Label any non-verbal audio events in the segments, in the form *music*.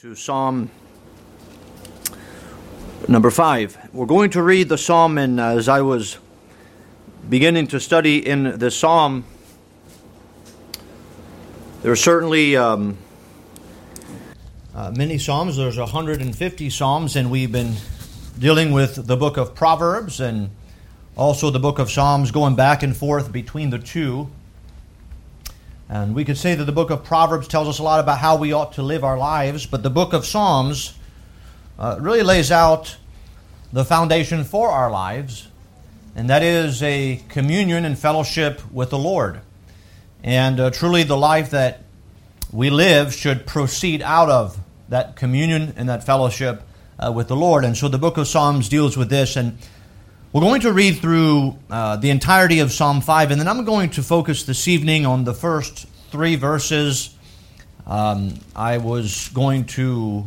to Psalm number five. We're going to read the psalm, and as I was beginning to study in the psalm, there are certainly um, uh, many psalms. There's 150 psalms, and we've been dealing with the book of Proverbs and also the book of Psalms, going back and forth between the two. And we could say that the book of Proverbs tells us a lot about how we ought to live our lives, but the book of Psalms uh, really lays out the foundation for our lives, and that is a communion and fellowship with the Lord. And uh, truly, the life that we live should proceed out of that communion and that fellowship uh, with the Lord. And so the book of Psalms deals with this. And we're going to read through uh, the entirety of Psalm 5, and then I'm going to focus this evening on the first three verses. Um, I was going to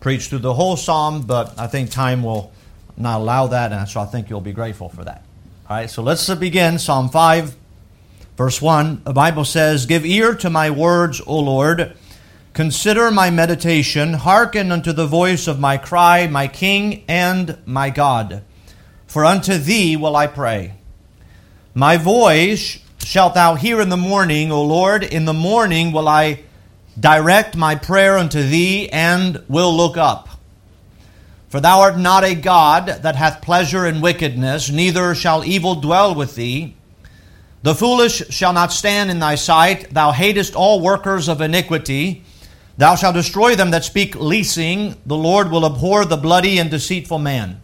preach through the whole psalm, but I think time will not allow that, and so I think you'll be grateful for that. All right, so let's begin. Psalm 5, verse 1. The Bible says, Give ear to my words, O Lord. Consider my meditation. Hearken unto the voice of my cry, my King and my God for unto thee will I pray. My voice shalt thou hear in the morning, O Lord. In the morning will I direct my prayer unto thee, and will look up. For thou art not a God that hath pleasure in wickedness, neither shall evil dwell with thee. The foolish shall not stand in thy sight. Thou hatest all workers of iniquity. Thou shalt destroy them that speak leasing. The Lord will abhor the bloody and deceitful man.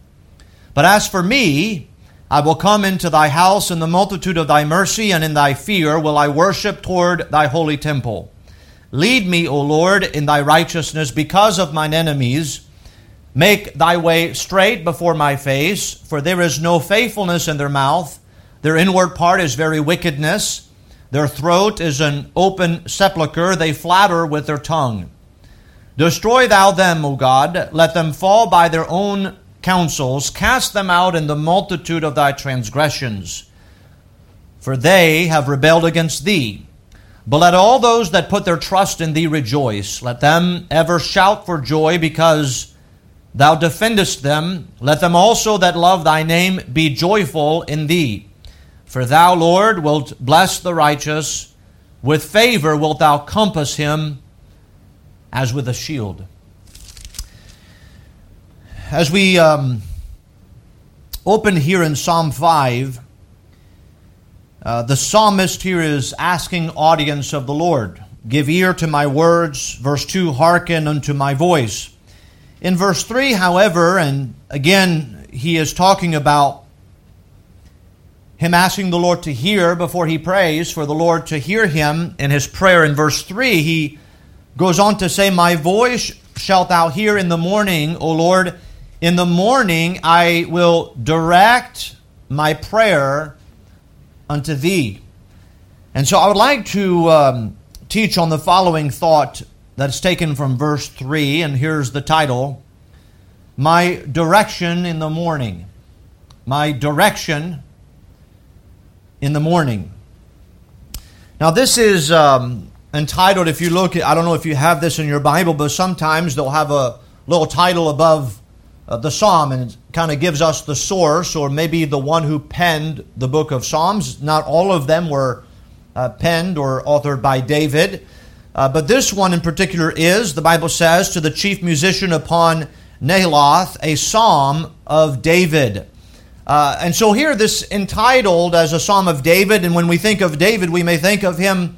But as for me, I will come into thy house in the multitude of thy mercy, and in thy fear will I worship toward thy holy temple. Lead me, O Lord, in thy righteousness because of mine enemies. Make thy way straight before my face, for there is no faithfulness in their mouth. Their inward part is very wickedness. Their throat is an open sepulchre. They flatter with their tongue. Destroy thou them, O God. Let them fall by their own counsels, cast them out in the multitude of thy transgressions. For they have rebelled against thee. But let all those that put their trust in thee rejoice. Let them ever shout for joy because thou defendest them. Let them also that love thy name be joyful in thee. For thou, Lord, wilt bless the righteous. With favor wilt thou compass him as with a shield as we um, open here in Psalm 5, uh, the psalmist here is asking audience of the Lord. Give ear to my words. Verse 2, hearken unto my voice. In verse 3, however, and again, he is talking about him asking the Lord to hear before he prays, for the Lord to hear him in his prayer. In verse 3, he goes on to say, My voice shalt thou hear in the morning, O Lord, in the morning I will direct my prayer unto thee. And so I would like to um, teach on the following thought that's taken from verse 3, and here's the title My Direction in the Morning. My Direction in the Morning. Now, this is um, entitled, if you look, I don't know if you have this in your Bible, but sometimes they'll have a little title above uh, the psalm and kind of gives us the source or maybe the one who penned the book of Psalms. Not all of them were uh, penned or authored by David, uh, but this one in particular is, the Bible says, to the chief musician upon Nehiloth, a psalm of David. Uh, and so here, this entitled as a psalm of David, and when we think of David, we may think of him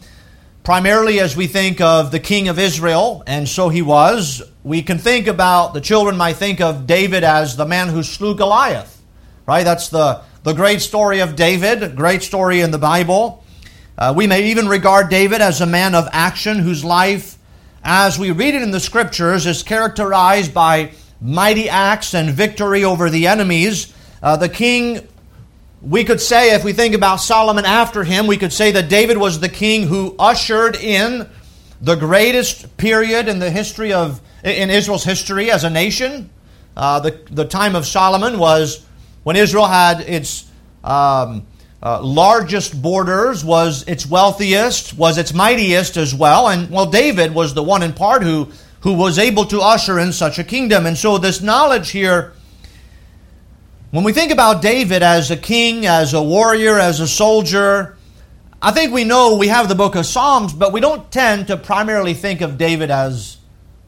primarily as we think of the king of Israel, and so he was. We can think about, the children might think of David as the man who slew Goliath, right? That's the, the great story of David, great story in the Bible. Uh, we may even regard David as a man of action whose life, as we read it in the scriptures, is characterized by mighty acts and victory over the enemies. Uh, the king we could say, if we think about Solomon after him, we could say that David was the king who ushered in the greatest period in the history of in Israel's history as a nation. Uh, the the time of Solomon was when Israel had its um, uh, largest borders, was its wealthiest, was its mightiest as well. And well, David was the one in part who who was able to usher in such a kingdom. And so, this knowledge here, when we think about David as a king, as a warrior, as a soldier, I think we know we have the book of Psalms, but we don't tend to primarily think of David as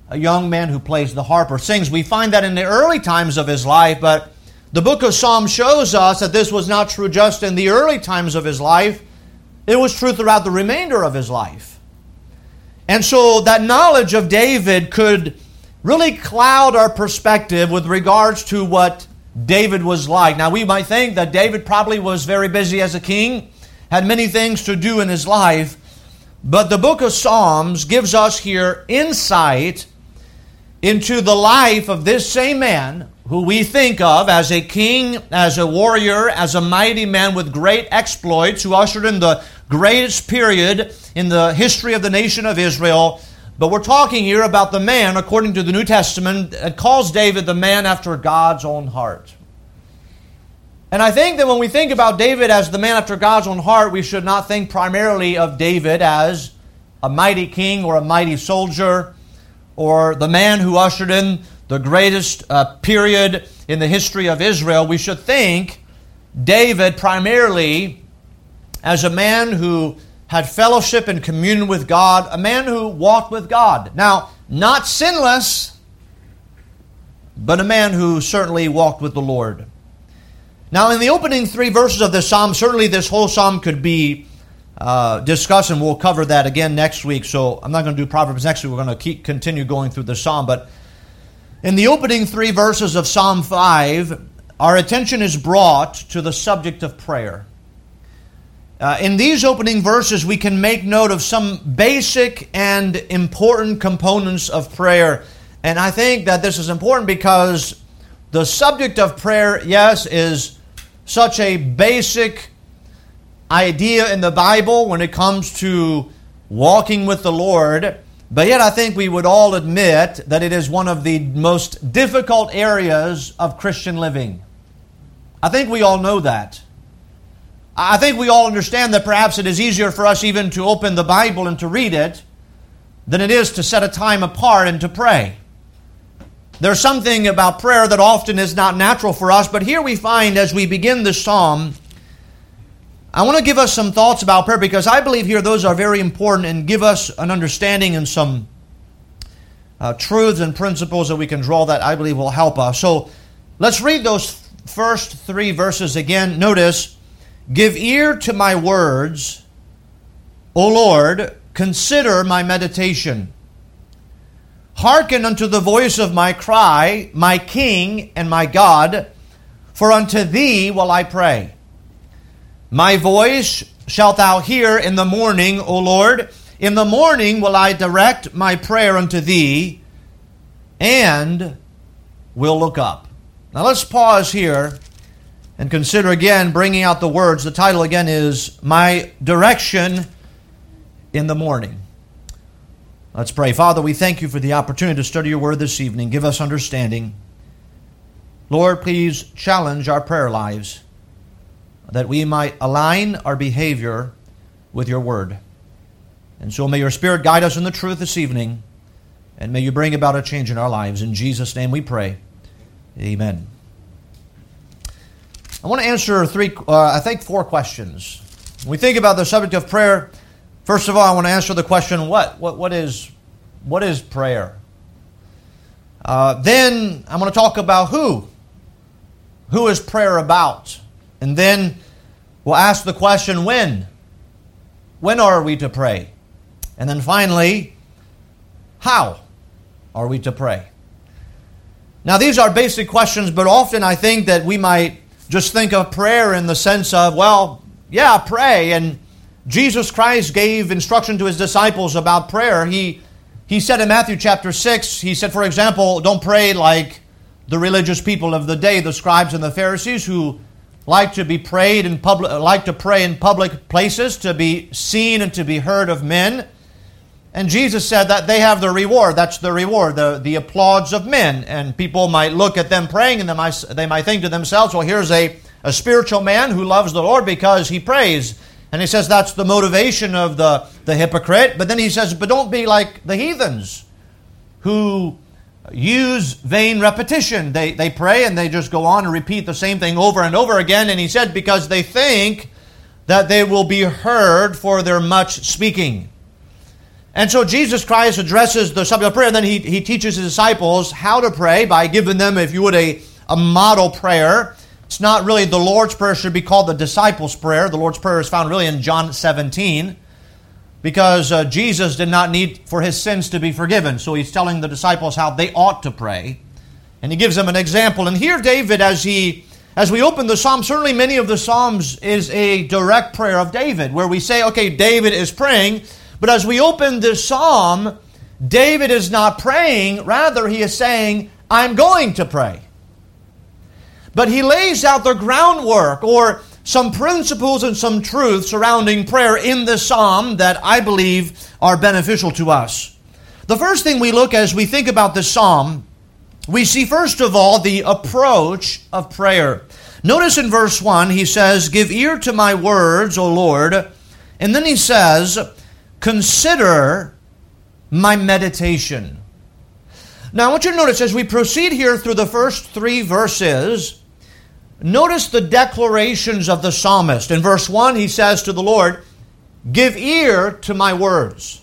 a young man who plays the harp or sings. We find that in the early times of his life, but the book of Psalms shows us that this was not true just in the early times of his life, it was true throughout the remainder of his life. And so that knowledge of David could really cloud our perspective with regards to what David was like. Now, we might think that David probably was very busy as a king, had many things to do in his life, but the book of Psalms gives us here insight into the life of this same man who we think of as a king, as a warrior, as a mighty man with great exploits, who ushered in the greatest period in the history of the nation of Israel. But we're talking here about the man, according to the New Testament, that calls David the man after God's own heart. And I think that when we think about David as the man after God's own heart, we should not think primarily of David as a mighty king or a mighty soldier or the man who ushered in the greatest uh, period in the history of Israel. We should think David primarily as a man who had fellowship and communion with God, a man who walked with God. Now, not sinless, but a man who certainly walked with the Lord. Now, in the opening three verses of this psalm, certainly this whole psalm could be uh, discussed, we'll cover that again next week. So I'm not going to do Proverbs next week. We're going to keep continue going through the psalm. But in the opening three verses of Psalm 5, our attention is brought to the subject of prayer. Uh, in these opening verses, we can make note of some basic and important components of prayer. And I think that this is important because the subject of prayer, yes, is such a basic idea in the Bible when it comes to walking with the Lord. But yet, I think we would all admit that it is one of the most difficult areas of Christian living. I think we all know that. I think we all understand that perhaps it is easier for us even to open the Bible and to read it than it is to set a time apart and to pray. There's something about prayer that often is not natural for us, but here we find as we begin this psalm, I want to give us some thoughts about prayer because I believe here those are very important and give us an understanding and some uh, truths and principles that we can draw that I believe will help us. So let's read those first three verses again. Notice, Give ear to my words, O Lord, consider my meditation. Hearken unto the voice of my cry, my King and my God, for unto thee will I pray. My voice shalt thou hear in the morning, O Lord. In the morning will I direct my prayer unto thee, and will look up. Now let's pause here and consider again bringing out the words. The title again is My Direction in the Morning. Let's pray. Father, we thank you for the opportunity to study your word this evening. Give us understanding. Lord, please challenge our prayer lives that we might align our behavior with your word. And so may your spirit guide us in the truth this evening, and may you bring about a change in our lives. In Jesus' name we pray. Amen. I want to answer three, uh, I think four questions. When we think about the subject of prayer, first of all, I want to answer the question what? What, what, is, what is prayer? Uh, then I'm going to talk about who. Who is prayer about? And then we'll ask the question when. When are we to pray? And then finally, how are we to pray? Now, these are basic questions, but often I think that we might just think of prayer in the sense of, well, yeah, pray. And Jesus Christ gave instruction to his disciples about prayer. He, he said in Matthew chapter 6, he said, for example, don't pray like the religious people of the day, the scribes and the Pharisees, who like to be prayed in public, like to pray in public places, to be seen and to be heard of men. And Jesus said that they have the reward. That's the reward, the, the applause of men. And people might look at them praying and they might, they might think to themselves, well, here's a, a spiritual man who loves the Lord because he prays. And he says that's the motivation of the, the hypocrite. But then he says, but don't be like the heathens who use vain repetition. They, they pray and they just go on and repeat the same thing over and over again. And he said, because they think that they will be heard for their much speaking. And so Jesus Christ addresses the subject of prayer, and then he, he teaches his disciples how to pray by giving them, if you would, a, a model prayer. It's not really the Lord's Prayer, should be called the disciples' prayer. The Lord's Prayer is found really in John 17 because uh, Jesus did not need for his sins to be forgiven. So he's telling the disciples how they ought to pray. And he gives them an example. And here David as he as we open the psalm, certainly many of the psalms is a direct prayer of David where we say, okay, David is praying, but as we open this psalm, David is not praying, rather he is saying, I'm going to pray. But he lays out the groundwork or some principles and some truths surrounding prayer in this psalm that I believe are beneficial to us. The first thing we look as we think about this psalm, we see first of all the approach of prayer. Notice in verse 1, he says, Give ear to my words, O Lord. And then he says, Consider my meditation. Now, I want you to notice as we proceed here through the first three verses, Notice the declarations of the psalmist. In verse 1, he says to the Lord, Give ear to my words.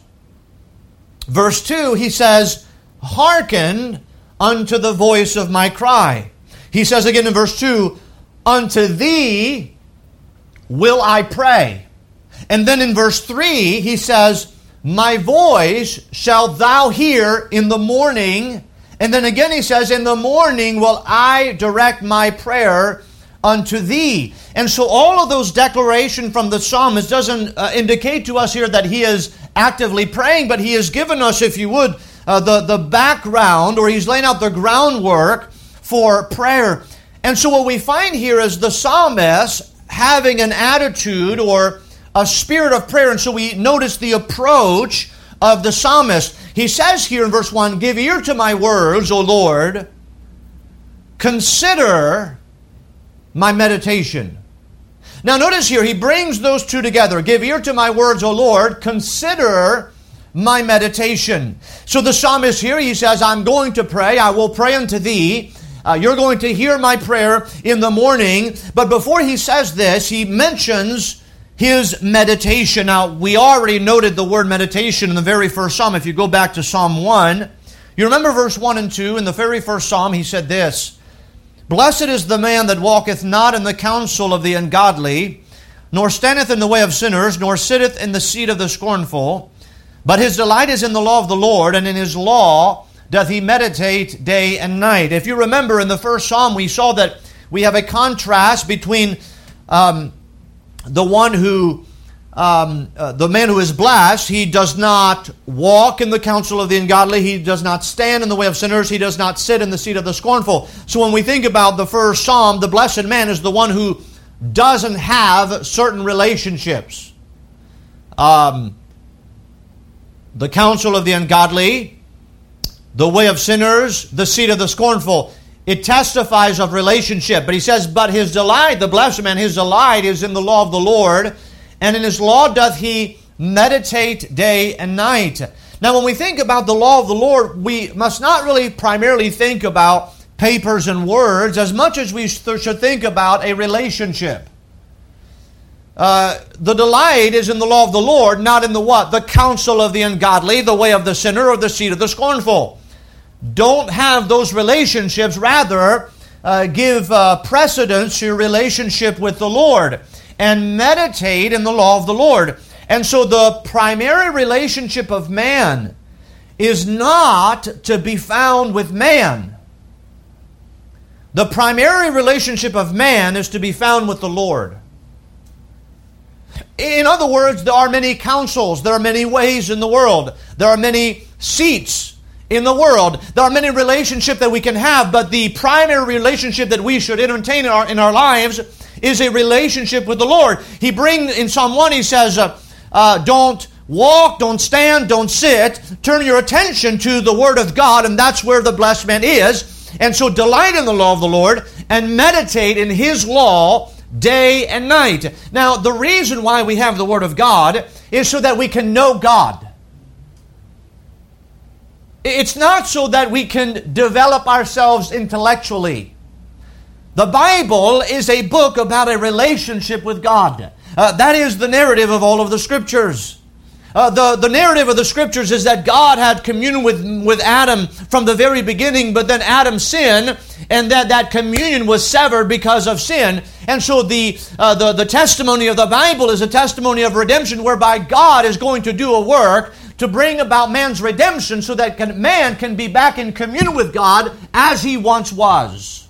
Verse 2, he says, Hearken unto the voice of my cry. He says again in verse 2, Unto thee will I pray. And then in verse 3, he says, My voice shalt thou hear in the morning. And then again he says, In the morning will I direct my prayer unto thee. And so all of those declarations from the psalmist doesn't uh, indicate to us here that he is actively praying, but he has given us, if you would, uh, the, the background, or he's laying out the groundwork for prayer. And so what we find here is the psalmist having an attitude or a spirit of prayer. And so we notice the approach of the psalmist. He says here in verse 1 Give ear to my words, O Lord. Consider my meditation. Now, notice here, he brings those two together. Give ear to my words, O Lord. Consider my meditation. So the psalmist here, he says, I'm going to pray. I will pray unto thee. Uh, you're going to hear my prayer in the morning. But before he says this, he mentions his meditation. Now, we already noted the word meditation in the very first psalm. If you go back to Psalm 1, you remember verse 1 and 2. In the very first psalm, he said this Blessed is the man that walketh not in the counsel of the ungodly, nor standeth in the way of sinners, nor sitteth in the seat of the scornful. But his delight is in the law of the Lord, and in his law doth he meditate day and night. If you remember in the first psalm, we saw that we have a contrast between um, the one who um, uh, the man who is blessed, he does not walk in the counsel of the ungodly. He does not stand in the way of sinners. He does not sit in the seat of the scornful. So when we think about the first psalm, the blessed man is the one who doesn't have certain relationships. Um, the counsel of the ungodly, the way of sinners, the seat of the scornful. It testifies of relationship. But he says, But his delight, the blessed man, his delight is in the law of the Lord and in his law doth he meditate day and night. Now, when we think about the law of the Lord, we must not really primarily think about papers and words as much as we should think about a relationship. Uh, the delight is in the law of the Lord, not in the what? The counsel of the ungodly, the way of the sinner, or the seat of the scornful. Don't have those relationships. Rather, uh, give uh, precedence to your relationship with the Lord and meditate in the law of the Lord. And so the primary relationship of man is not to be found with man. The primary relationship of man is to be found with the Lord. In other words, there are many counsels, there are many ways in the world, there are many seats in the world, there are many relationships that we can have, but the primary relationship that we should entertain in our, in our lives is a relationship with the Lord. He brings in Psalm 1, he says, uh, uh, Don't walk, don't stand, don't sit. Turn your attention to the Word of God, and that's where the blessed man is. And so delight in the law of the Lord and meditate in His law day and night. Now, the reason why we have the Word of God is so that we can know God. It's not so that we can develop ourselves intellectually. The Bible is a book about a relationship with God. Uh, that is the narrative of all of the scriptures. Uh, the, the narrative of the scriptures is that God had communion with, with Adam from the very beginning, but then Adam sinned, and that, that communion was severed because of sin. And so the, uh, the, the testimony of the Bible is a testimony of redemption whereby God is going to do a work to bring about man's redemption so that can, man can be back in communion with God as he once was.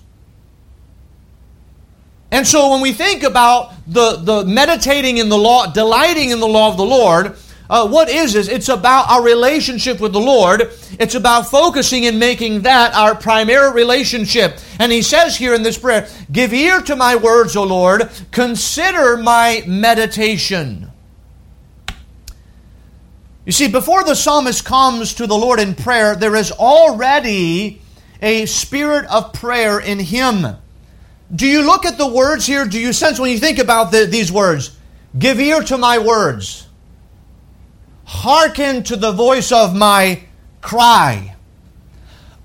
And so when we think about the, the meditating in the law, delighting in the law of the Lord, uh, what is this? It's about our relationship with the Lord. It's about focusing and making that our primary relationship. And he says here in this prayer, Give ear to my words, O Lord. Consider my meditation. You see, before the psalmist comes to the Lord in prayer, there is already a spirit of prayer in him. Do you look at the words here? Do you sense when you think about the, these words? Give ear to my words hearken to the voice of my cry.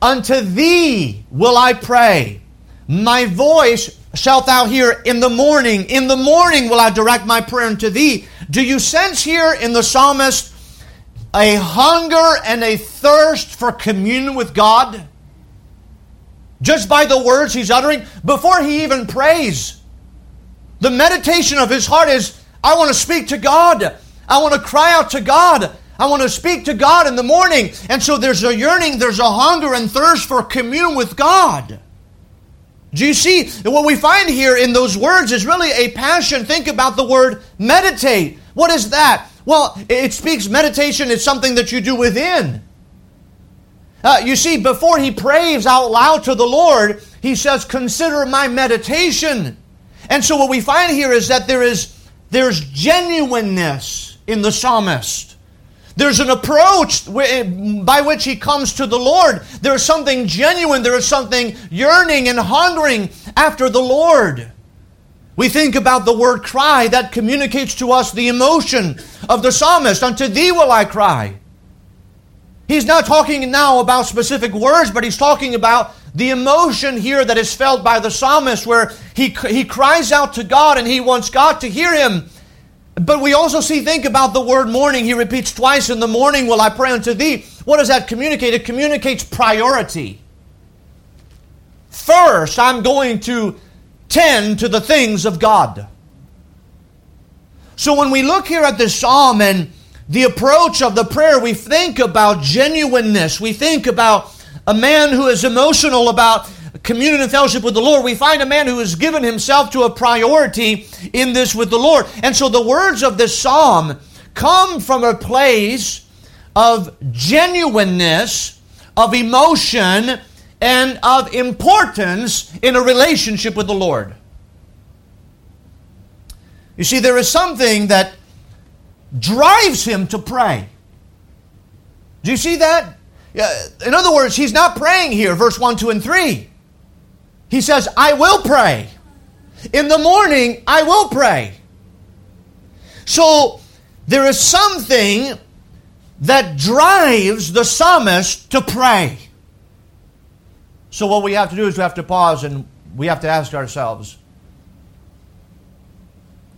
Unto thee will I pray. My voice shalt thou hear in the morning. In the morning will I direct my prayer unto thee. Do you sense here in the psalmist a hunger and a thirst for communion with God? Just by the words he's uttering before he even prays. The meditation of his heart is, I want to speak to God. I want to cry out to God. I want to speak to God in the morning. And so there's a yearning, there's a hunger and thirst for communion with God. Do you see? What we find here in those words is really a passion. Think about the word meditate. What is that? Well, it speaks meditation is something that you do within. Uh, you see, before he prays out loud to the Lord, he says, Consider my meditation. And so what we find here is that there is there's genuineness in the psalmist. There's an approach by which he comes to the Lord. There is something genuine, there is something yearning and hungering after the Lord. We think about the word cry, that communicates to us the emotion of the psalmist. Unto thee will I cry. He's not talking now about specific words, but he's talking about the emotion here that is felt by the psalmist, where he, he cries out to God and he wants God to hear him. But we also see, think about the word morning. He repeats twice in the morning will I pray unto thee. What does that communicate? It communicates priority. First, I'm going to tend to the things of God. So when we look here at this psalm and the approach of the prayer, we think about genuineness. We think about a man who is emotional about communion and fellowship with the Lord, we find a man who has given himself to a priority in this with the Lord. And so the words of this psalm come from a place of genuineness, of emotion, and of importance in a relationship with the Lord. You see, there is something that drives him to pray. Do you see that? In other words, he's not praying here, verse 1, 2, and 3. He says, I will pray. In the morning, I will pray. So there is something that drives the psalmist to pray. So what we have to do is we have to pause and we have to ask ourselves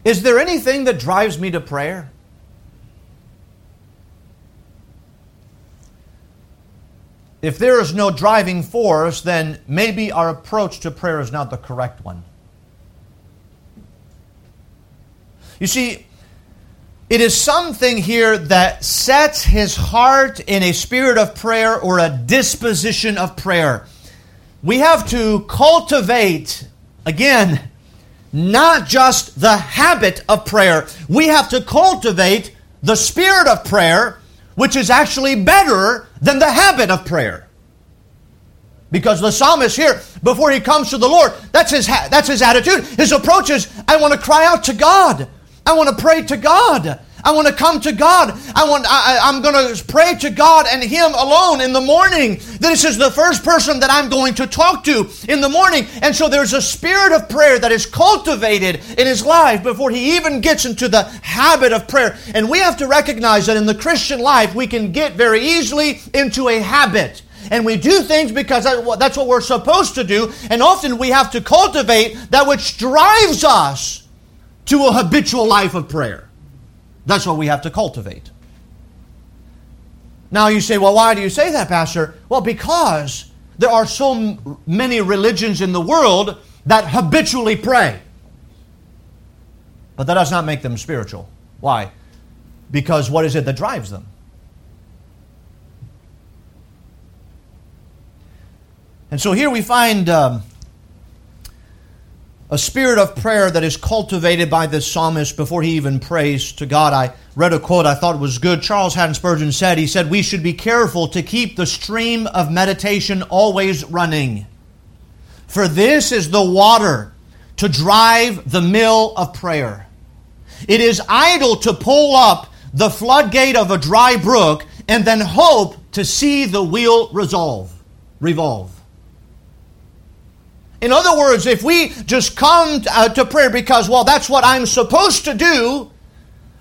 Is there anything that drives me to prayer? If there is no driving force, then maybe our approach to prayer is not the correct one. You see, it is something here that sets his heart in a spirit of prayer or a disposition of prayer. We have to cultivate, again, not just the habit of prayer, we have to cultivate the spirit of prayer which is actually better than the habit of prayer. Because the psalmist here, before he comes to the Lord, that's his, that's his attitude. His approach is, I want to cry out to God. I want to pray to God. I want to come to God. I want, I, I'm going to pray to God and Him alone in the morning. This is the first person that I'm going to talk to in the morning. And so there's a spirit of prayer that is cultivated in his life before he even gets into the habit of prayer. And we have to recognize that in the Christian life, we can get very easily into a habit. And we do things because that's what we're supposed to do. And often we have to cultivate that which drives us to a habitual life of prayer. That's what we have to cultivate. Now you say, well, why do you say that, Pastor? Well, because there are so many religions in the world that habitually pray. But that does not make them spiritual. Why? Because what is it that drives them? And so here we find um, a spirit of prayer that is cultivated by this psalmist before he even prays to God. I read a quote I thought was good. Charles Haddon Spurgeon said, He said, We should be careful to keep the stream of meditation always running. For this is the water to drive the mill of prayer. It is idle to pull up the floodgate of a dry brook and then hope to see the wheel resolve, revolve. In other words, if we just come uh, to prayer because, well, that's what I'm supposed to do,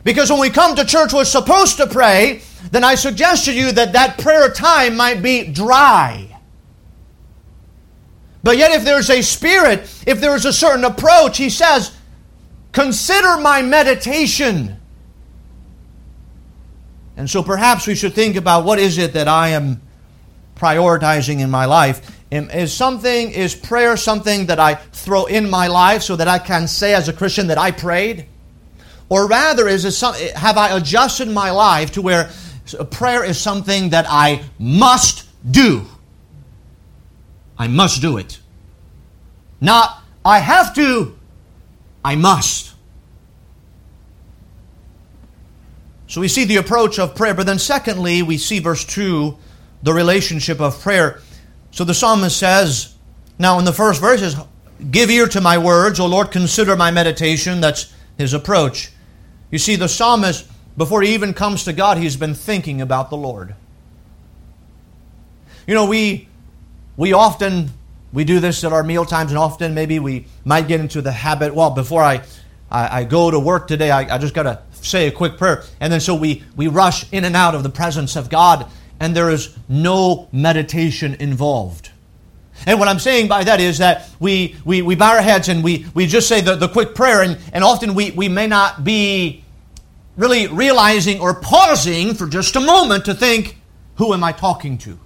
because when we come to church, we're supposed to pray, then I suggest to you that that prayer time might be dry. But yet, if there's a spirit, if there's a certain approach, he says, consider my meditation. And so perhaps we should think about what is it that I am prioritizing in my life. Is something, is prayer something that I throw in my life so that I can say as a Christian that I prayed? Or rather, is it some, have I adjusted my life to where prayer is something that I must do? I must do it. Not, I have to, I must. So we see the approach of prayer, but then secondly, we see verse 2, the relationship of prayer. So the psalmist says, now in the first verses, Give ear to my words, O Lord, consider my meditation. That's his approach. You see, the psalmist, before he even comes to God, he's been thinking about the Lord. You know, we we often we do this at our meal times, and often maybe we might get into the habit. Well, before I I, I go to work today, I, I just got to say a quick prayer, and then so we we rush in and out of the presence of God and there is no meditation involved. And what I'm saying by that is that we, we, we bow our heads and we, we just say the, the quick prayer, and, and often we, we may not be really realizing or pausing for just a moment to think, who am I talking to? You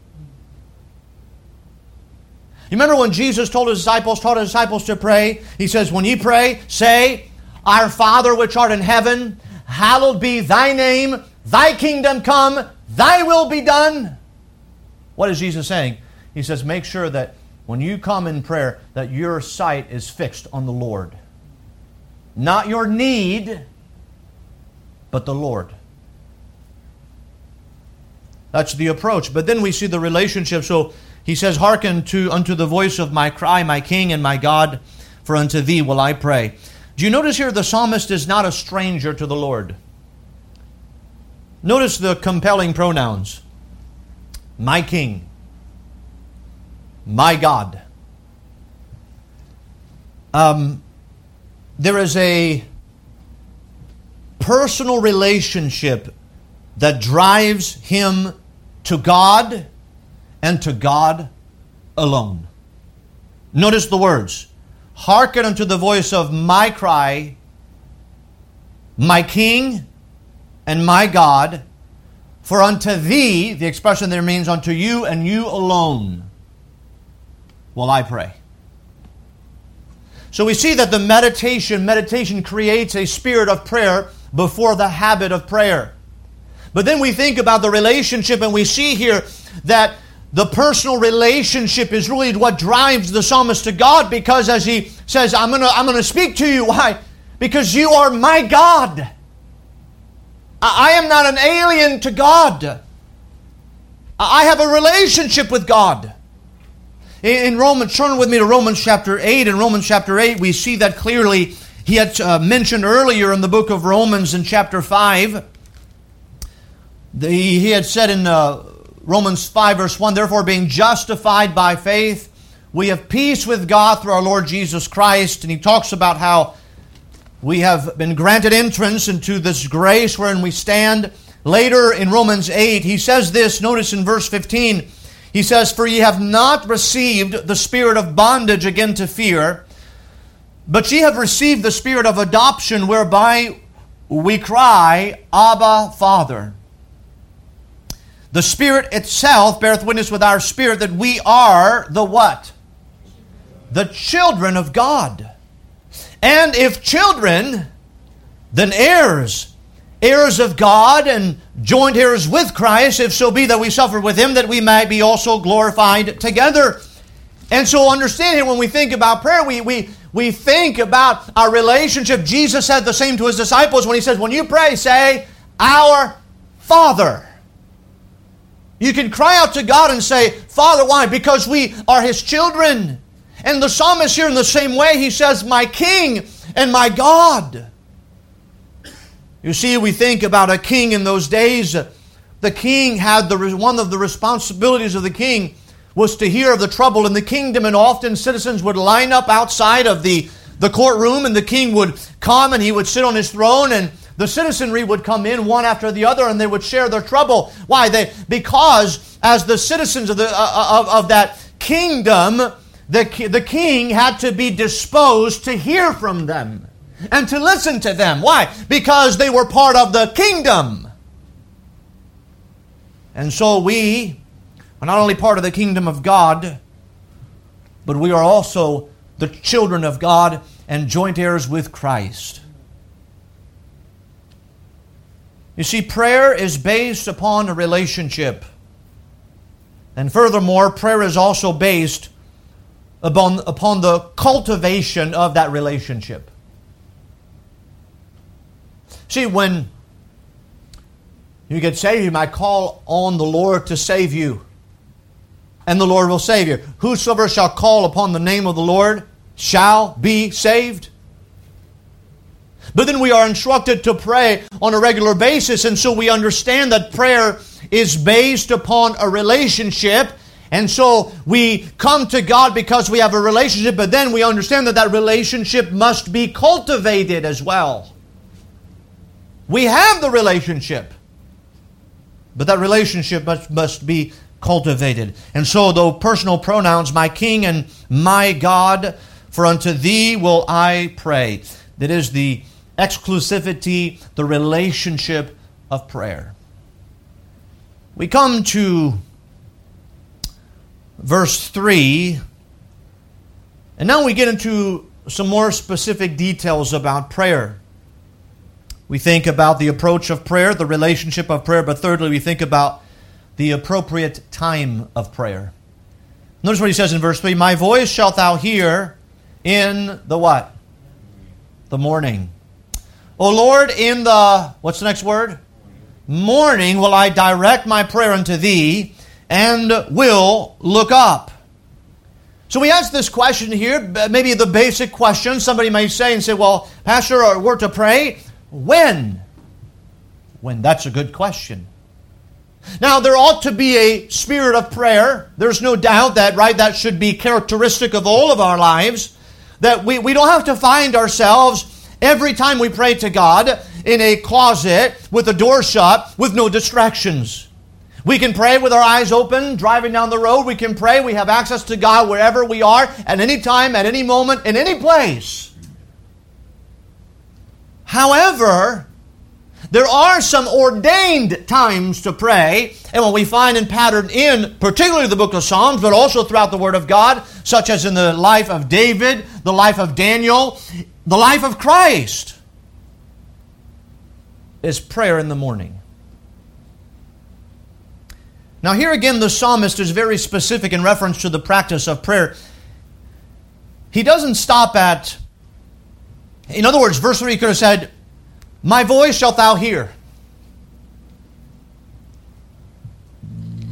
remember when Jesus told his disciples, taught his disciples to pray? He says, When ye pray, say, Our Father which art in heaven, hallowed be thy name, thy kingdom come, Thy will be done. What is Jesus saying? He says, make sure that when you come in prayer, that your sight is fixed on the Lord. Not your need, but the Lord. That's the approach. But then we see the relationship. So he says, Hearken to unto the voice of my cry, my King and my God, for unto thee will I pray. Do you notice here the psalmist is not a stranger to the Lord? Notice the compelling pronouns my King, my God. Um, there is a personal relationship that drives him to God and to God alone. Notice the words Hearken unto the voice of my cry, my King and my God, for unto thee, the expression there means unto you and you alone, will I pray. So we see that the meditation, meditation creates a spirit of prayer before the habit of prayer. But then we think about the relationship and we see here that the personal relationship is really what drives the psalmist to God because as he says, I'm to I'm to speak to you. *laughs* Why? Because you are my God. I am not an alien to God. I have a relationship with God. In Romans, turn with me to Romans chapter 8. In Romans chapter 8, we see that clearly he had uh, mentioned earlier in the book of Romans in chapter 5. The, he had said in uh, Romans 5, verse 1 Therefore, being justified by faith, we have peace with God through our Lord Jesus Christ. And he talks about how we have been granted entrance into this grace wherein we stand. Later in Romans 8, he says this, notice in verse 15, he says, For ye have not received the spirit of bondage again to fear, but ye have received the spirit of adoption, whereby we cry, Abba, Father. The Spirit itself beareth witness with our spirit that we are the what? The children of God. And if children, then heirs, heirs of God and joint heirs with Christ, if so be that we suffer with him, that we might be also glorified together. And so understand here when we think about prayer, we, we, we think about our relationship. Jesus said the same to his disciples when he says, When you pray, say, Our Father. You can cry out to God and say, Father, why? Because we are his children. And the psalmist here, in the same way, he says, My King and my God. You see, we think about a king in those days. The king had the one of the responsibilities of the king was to hear of the trouble in the kingdom, and often citizens would line up outside of the, the courtroom, and the king would come and he would sit on his throne, and the citizenry would come in one after the other, and they would share their trouble. Why? They because as the citizens of the uh, of, of that kingdom, the the king had to be disposed to hear from them and to listen to them. Why? Because they were part of the kingdom. And so we are not only part of the kingdom of God, but we are also the children of God and joint heirs with Christ. You see, prayer is based upon a relationship. And furthermore, prayer is also based upon, upon the cultivation of that relationship. See, when you get saved, you might call on the Lord to save you and the Lord will save you. Whosoever shall call upon the name of the Lord shall be saved. But then we are instructed to pray on a regular basis, and so we understand that prayer is based upon a relationship. And so we come to God because we have a relationship, but then we understand that that relationship must be cultivated as well. We have the relationship, but that relationship must, must be cultivated. And so, though personal pronouns, my King and my God, for unto thee will I pray. That is the exclusivity, the relationship of prayer. We come to verse 3, and now we get into some more specific details about prayer. We think about the approach of prayer, the relationship of prayer, but thirdly, we think about the appropriate time of prayer. Notice what he says in verse 3 My voice shalt thou hear in the what? The morning. O Lord, in the, what's the next word? Morning will I direct my prayer unto thee and will look up. So we ask this question here, maybe the basic question. Somebody may say and say, Well, Pastor, uh, we're to pray. When? When that's a good question. Now, there ought to be a spirit of prayer. There's no doubt that, right, that should be characteristic of all of our lives. That we, we don't have to find ourselves every time we pray to God in a closet with the door shut with no distractions. We can pray with our eyes open, driving down the road. We can pray. We have access to God wherever we are, at any time, at any moment, in any place. However, there are some ordained times to pray, and what we find in pattern in particularly the book of Psalms, but also throughout the Word of God, such as in the life of David, the life of Daniel, the life of Christ, is prayer in the morning. Now, here again, the psalmist is very specific in reference to the practice of prayer. He doesn't stop at, in other words, verse 3 he could have said, my voice shalt thou hear.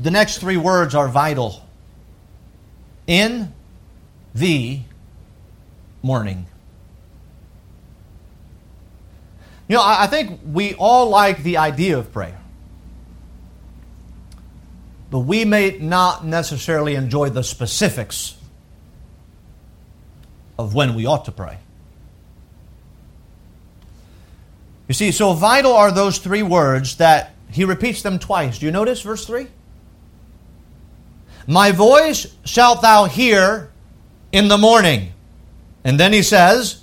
The next three words are vital. In the morning. You know, I think we all like the idea of prayer. But we may not necessarily enjoy the specifics of when we ought to pray. You see, so vital are those three words that he repeats them twice. Do you notice verse 3? My voice shalt thou hear in the morning. And then he says,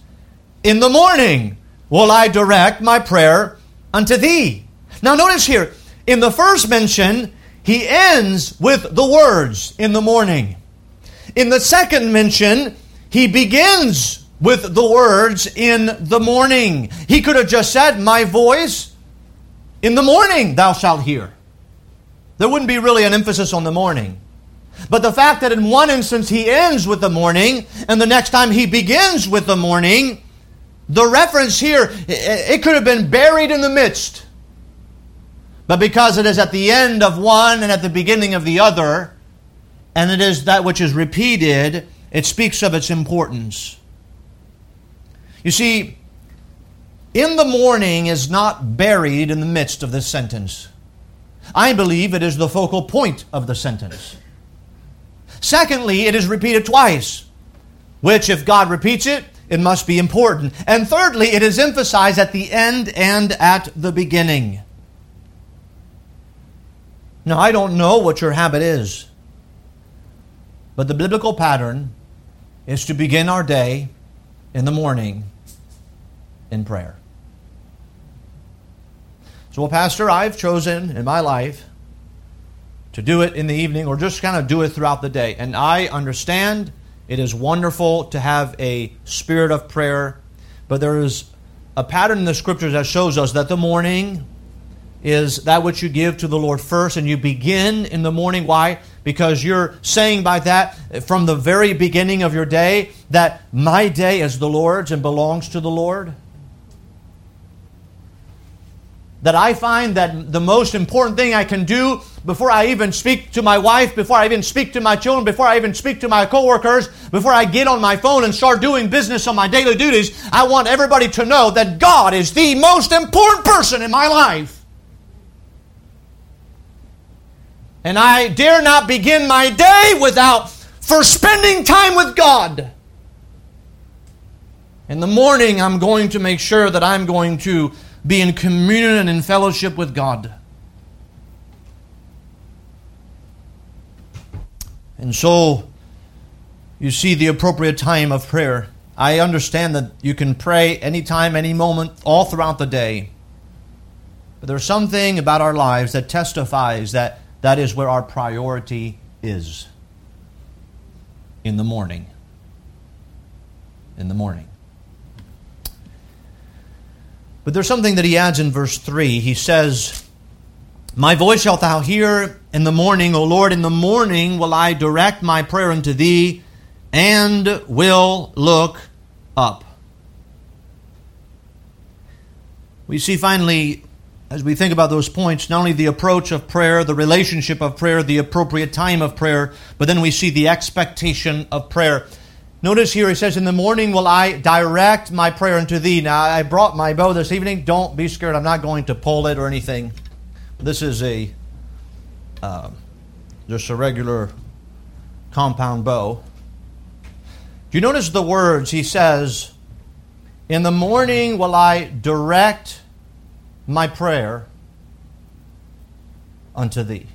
In the morning will I direct my prayer unto thee. Now, notice here, in the first mention, he ends with the words, in the morning. In the second mention, he begins with the words, in the morning. He could have just said, My voice in the morning thou shalt hear. There wouldn't be really an emphasis on the morning. But the fact that in one instance he ends with the morning, and the next time he begins with the morning, the reference here, it could have been buried in the midst. But because it is at the end of one and at the beginning of the other, and it is that which is repeated, it speaks of its importance. You see, in the morning is not buried in the midst of this sentence. I believe it is the focal point of the sentence. Secondly, it is repeated twice, which, if God repeats it, it must be important. And thirdly, it is emphasized at the end and at the beginning. Now, I don't know what your habit is, but the biblical pattern is to begin our day in the morning in prayer. So, well, Pastor, I've chosen in my life to do it in the evening or just kind of do it throughout the day. And I understand it is wonderful to have a spirit of prayer, but there is a pattern in the scriptures that shows us that the morning is that which you give to the Lord first, and you begin in the morning. Why? Because you're saying by that from the very beginning of your day that my day is the Lord's and belongs to the Lord that I find that the most important thing I can do before I even speak to my wife, before I even speak to my children, before I even speak to my coworkers, before I get on my phone and start doing business on my daily duties, I want everybody to know that God is the most important person in my life. And I dare not begin my day without first spending time with God. In the morning, I'm going to make sure that I'm going to be in communion and in fellowship with God. And so, you see the appropriate time of prayer. I understand that you can pray anytime, any moment, all throughout the day. But there's something about our lives that testifies that that is where our priority is in the morning. In the morning. But there's something that he adds in verse 3. He says, My voice shalt thou hear in the morning, O Lord, in the morning will I direct my prayer unto thee, and will look up. We see finally, as we think about those points, not only the approach of prayer, the relationship of prayer, the appropriate time of prayer, but then we see the expectation of prayer. Notice here he says, In the morning will I direct my prayer unto thee. Now, I brought my bow this evening. Don't be scared. I'm not going to pull it or anything. This is a uh, just a regular compound bow. Do you notice the words he says, In the morning will I direct my prayer unto thee.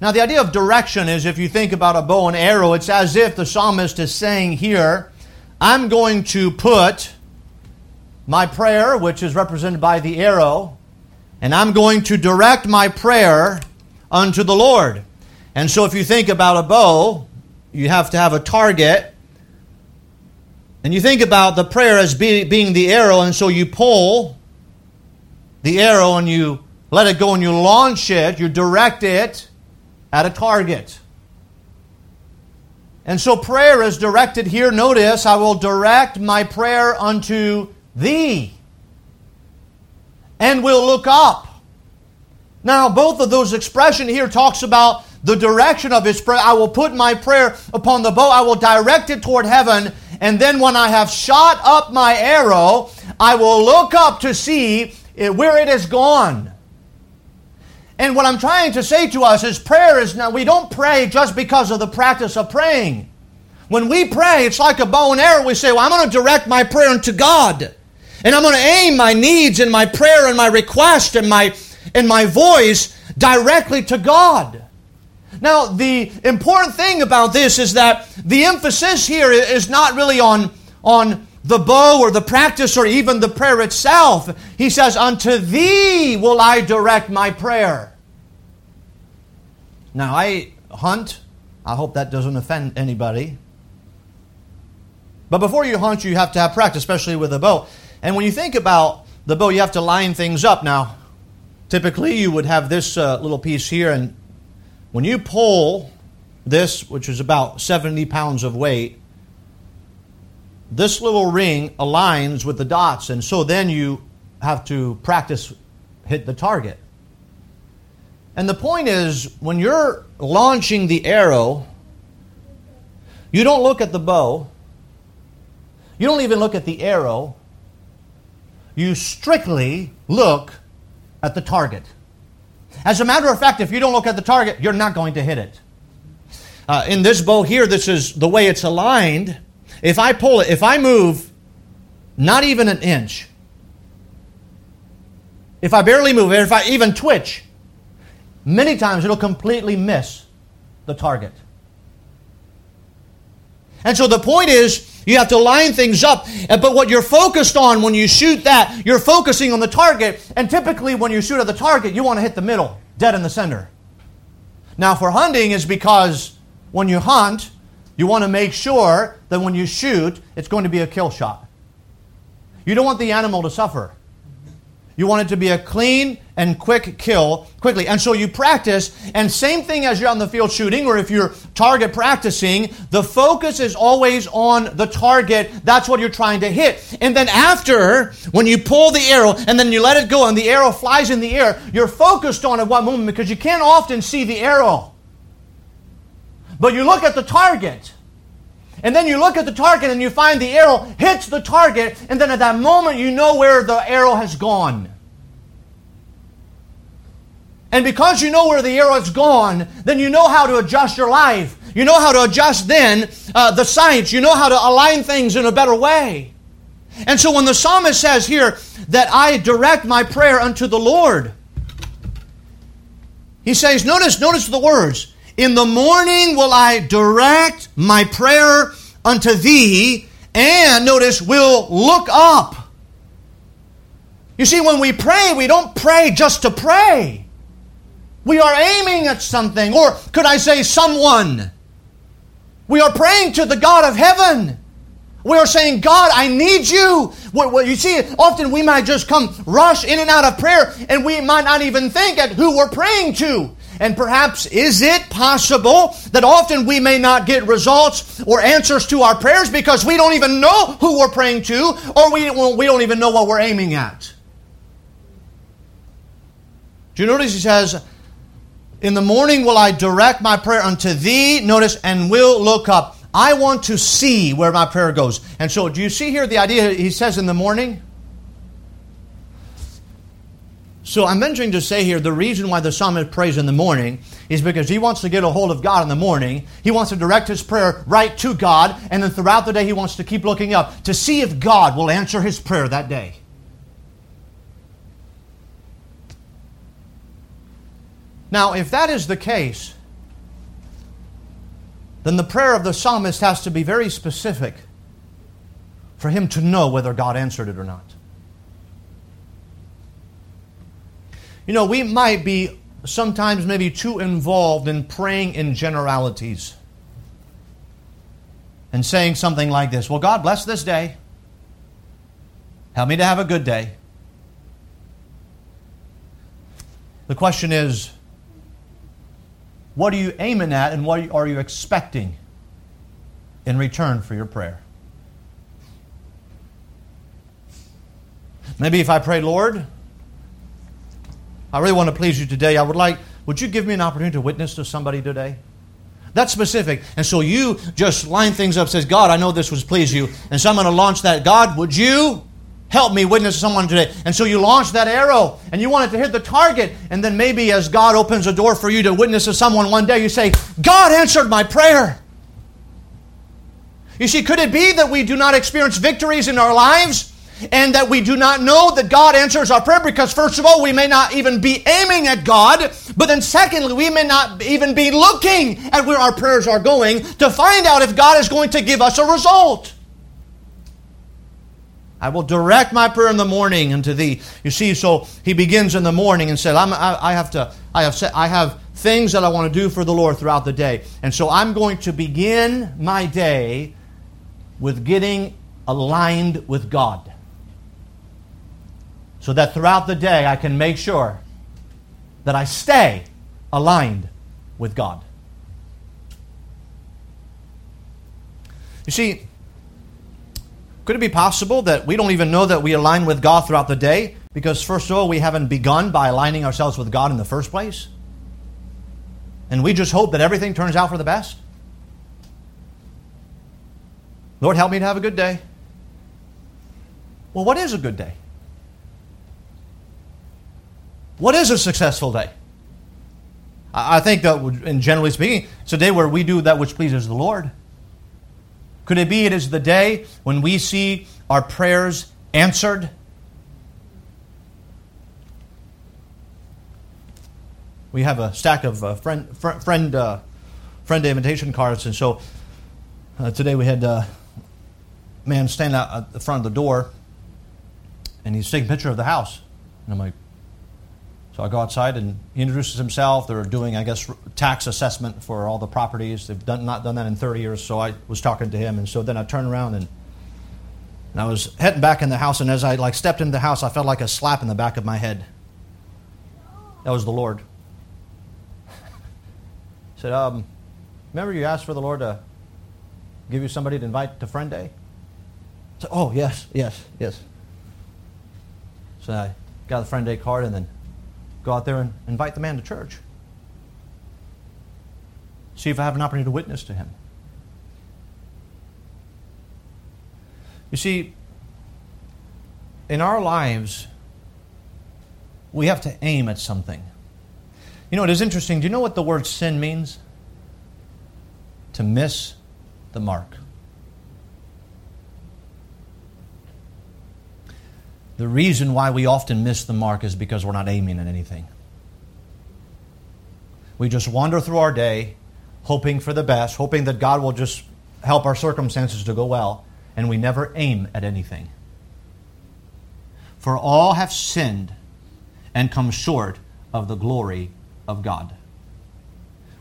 Now, the idea of direction is if you think about a bow and arrow, it's as if the psalmist is saying here, I'm going to put my prayer, which is represented by the arrow, and I'm going to direct my prayer unto the Lord. And so, if you think about a bow, you have to have a target. And you think about the prayer as being the arrow, and so you pull the arrow and you let it go and you launch it, you direct it at a target. And so prayer is directed here. Notice, I will direct my prayer unto thee and will look up. Now, both of those expressions here talks about the direction of his prayer. I will put my prayer upon the bow. I will direct it toward heaven. And then when I have shot up my arrow, I will look up to see Eh, where it has gone. And what I'm trying to say to us is prayer is now, we don't pray just because of the practice of praying. When we pray, it's like a bow and arrow. We say, Well, I'm going to direct my prayer unto God. And I'm going to aim my needs and my prayer and my request and my, and my voice directly to God. Now, the important thing about this is that the emphasis here is not really on, on the bow or the practice or even the prayer itself. He says, Unto thee will I direct my prayer. Now, I hunt. I hope that doesn't offend anybody. But before you hunt, you have to have practice, especially with a bow. And when you think about the bow, you have to line things up. Now, typically you would have this uh, little piece here, and when you pull this, which is about 70 pounds of weight, this little ring aligns with the dots, and so then you have to practice hit the target. And the point is, when you're launching the arrow, you don't look at the bow, you don't even look at the arrow, you strictly look at the target. As a matter of fact, if you don't look at the target, you're not going to hit it. Uh, in this bow here, this is the way it's aligned. If I pull it, if I move not even an inch, if I barely move, if I even twitch, many times it'll completely miss the target. And so the point is, you have to line things up. Uh, but what you're focused on when you shoot that, you're focusing on the target. And typically, when you shoot at the target, you want to hit the middle, dead in the center. Now, for hunting, is because when you hunt, you want to make sure that when you shoot, it's going to be a kill shot. You don't want the animal to suffer. You want it to be a clean and quick kill quickly. And so you practice, and same thing as you're on the field shooting, or if you're target practicing, the focus is always on the target. That's what you're trying to hit. And then after, when you pull the arrow and then you let it go and the arrow flies in the air, you're focused on at one moment because you can't often see the arrow. But you look at the target. And then you look at the target and you find the arrow hits the target, and then at that moment you know where the arrow has gone. And because you know where the arrow has gone, then you know how to adjust your life. You know how to adjust then uh, the sights. You know how to align things in a better way. And so when the psalmist says here that I direct my prayer unto the Lord, he says, notice, notice the words. In the morning will I direct my prayer unto thee, and notice, will look up. You see, when we pray, we don't pray just to pray. We are aiming at something, or could I say someone? We are praying to the God of heaven. We are saying, God, I need you. Well, you see, often we might just come rush in and out of prayer, and we might not even think at who we're praying to. And perhaps is it possible that often we may not get results or answers to our prayers because we don't even know who we're praying to or we, we don't even know what we're aiming at? Do you notice he says, In the morning will I direct my prayer unto thee, notice, and will look up. I want to see where my prayer goes. And so, do you see here the idea he says in the morning? So I'm venturing to say here the reason why the psalmist prays in the morning is because he wants to get a hold of God in the morning. He wants to direct his prayer right to God, and then throughout the day he wants to keep looking up to see if God will answer his prayer that day. Now, if that is the case, then the prayer of the psalmist has to be very specific for him to know whether God answered it or not. You know, we might be sometimes maybe too involved in praying in generalities and saying something like this Well, God bless this day. Help me to have a good day. The question is, what are you aiming at and what are you expecting in return for your prayer? Maybe if I pray, Lord, I really want to please you today. I would like, would you give me an opportunity to witness to somebody today? That's specific. And so you just line things up, says, God, I know this was please you. And so I'm going to launch that. God, would you help me witness to someone today. And so you launch that arrow and you want it to hit the target. And then maybe as God opens a door for you to witness to someone one day, you say, God answered my prayer. You see, could it be that we do not experience victories in our lives and that we do not know that God answers our prayer because, first of all, we may not even be aiming at God, but then, secondly, we may not even be looking at where our prayers are going to find out if God is going to give us a result. I will direct my prayer in the morning unto thee. You see, so he begins in the morning and said, I, I have to, I have, I have things that I want to do for the Lord throughout the day. And so I'm going to begin my day with getting aligned with God. So that throughout the day I can make sure that I stay aligned with God. You see, could it be possible that we don't even know that we align with God throughout the day? Because, first of all, we haven't begun by aligning ourselves with God in the first place. And we just hope that everything turns out for the best. Lord, help me to have a good day. Well, what is a good day? What is a successful day? I think that, in generally speaking, it's a day where we do that which pleases the Lord. Could it be it is the day when we see our prayers answered? We have a stack of uh, friend fr- friend uh, friend invitation cards, and so uh, today we had a man stand out at the front of the door, and he's taking a picture of the house, and I'm like, so I go outside and he introduces himself. They're doing, I guess, tax assessment for all the properties. They've done, not done that in 30 years, so I was talking to him. And so then I turned around and, and I was heading back in the house. And as I like stepped into the house, I felt like a slap in the back of my head. That was the Lord. *laughs* said, um, remember you asked for the Lord to give you somebody to invite to Friend Day? I said, oh, yes, yes, yes. So I got the Friend Day card and then Go out there and invite the man to church. See if I have an opportunity to witness to him. You see, in our lives, we have to aim at something. You know, it is interesting. Do you know what the word sin means? To miss the mark. The reason why we often miss the mark is because we're not aiming at anything. We just wander through our day hoping for the best, hoping that God will just help our circumstances to go well, and we never aim at anything. For all have sinned and come short of the glory of God.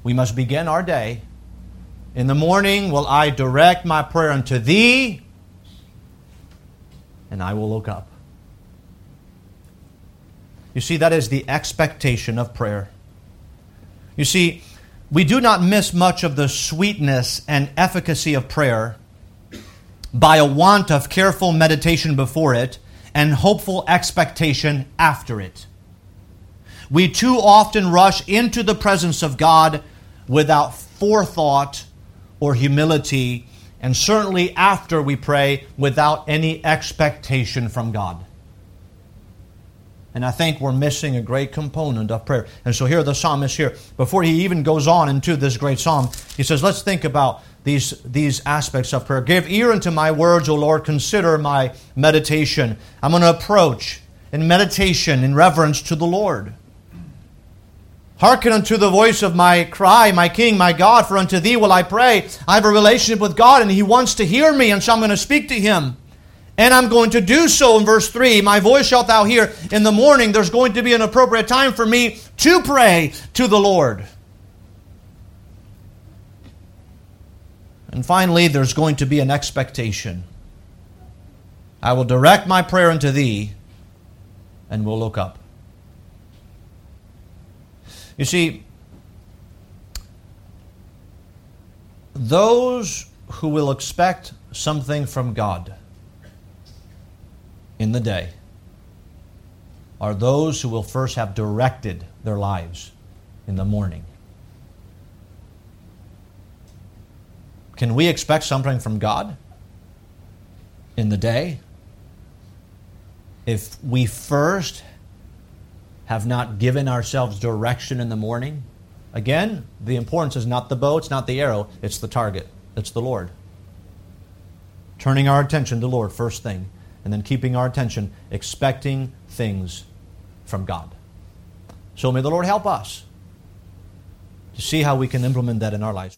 We must begin our day. In the morning will I direct my prayer unto thee, and I will look up. You see, that is the expectation of prayer. You see, we do not miss much of the sweetness and efficacy of prayer by a want of careful meditation before it and hopeful expectation after it. We too often rush into the presence of God without forethought or humility, and certainly after we pray without any expectation from God. And I think we're missing a great component of prayer. And so here the psalmist here, before he even goes on into this great psalm, he says, let's think about these, these aspects of prayer. Give ear unto my words, O Lord. Consider my meditation. I'm going to approach in meditation, in reverence to the Lord. Hearken unto the voice of my cry, my King, my God, for unto thee will I pray. I have a relationship with God, and he wants to hear me, and so I'm going to speak to him. And I'm going to do so in verse 3. My voice shalt thou hear in the morning. There's going to be an appropriate time for me to pray to the Lord. And finally, there's going to be an expectation. I will direct my prayer unto thee, and will look up. You see, those who will expect something from God in the day are those who will first have directed their lives in the morning. Can we expect something from God in the day? if we first have not given ourselves direction in the morning, again, the importance is not the bow, it's not the arrow, it's the target, it's the Lord. Turning our attention to the Lord first thing, and then keeping our attention, expecting things from God. So may the Lord help us to see how we can implement that in our lives.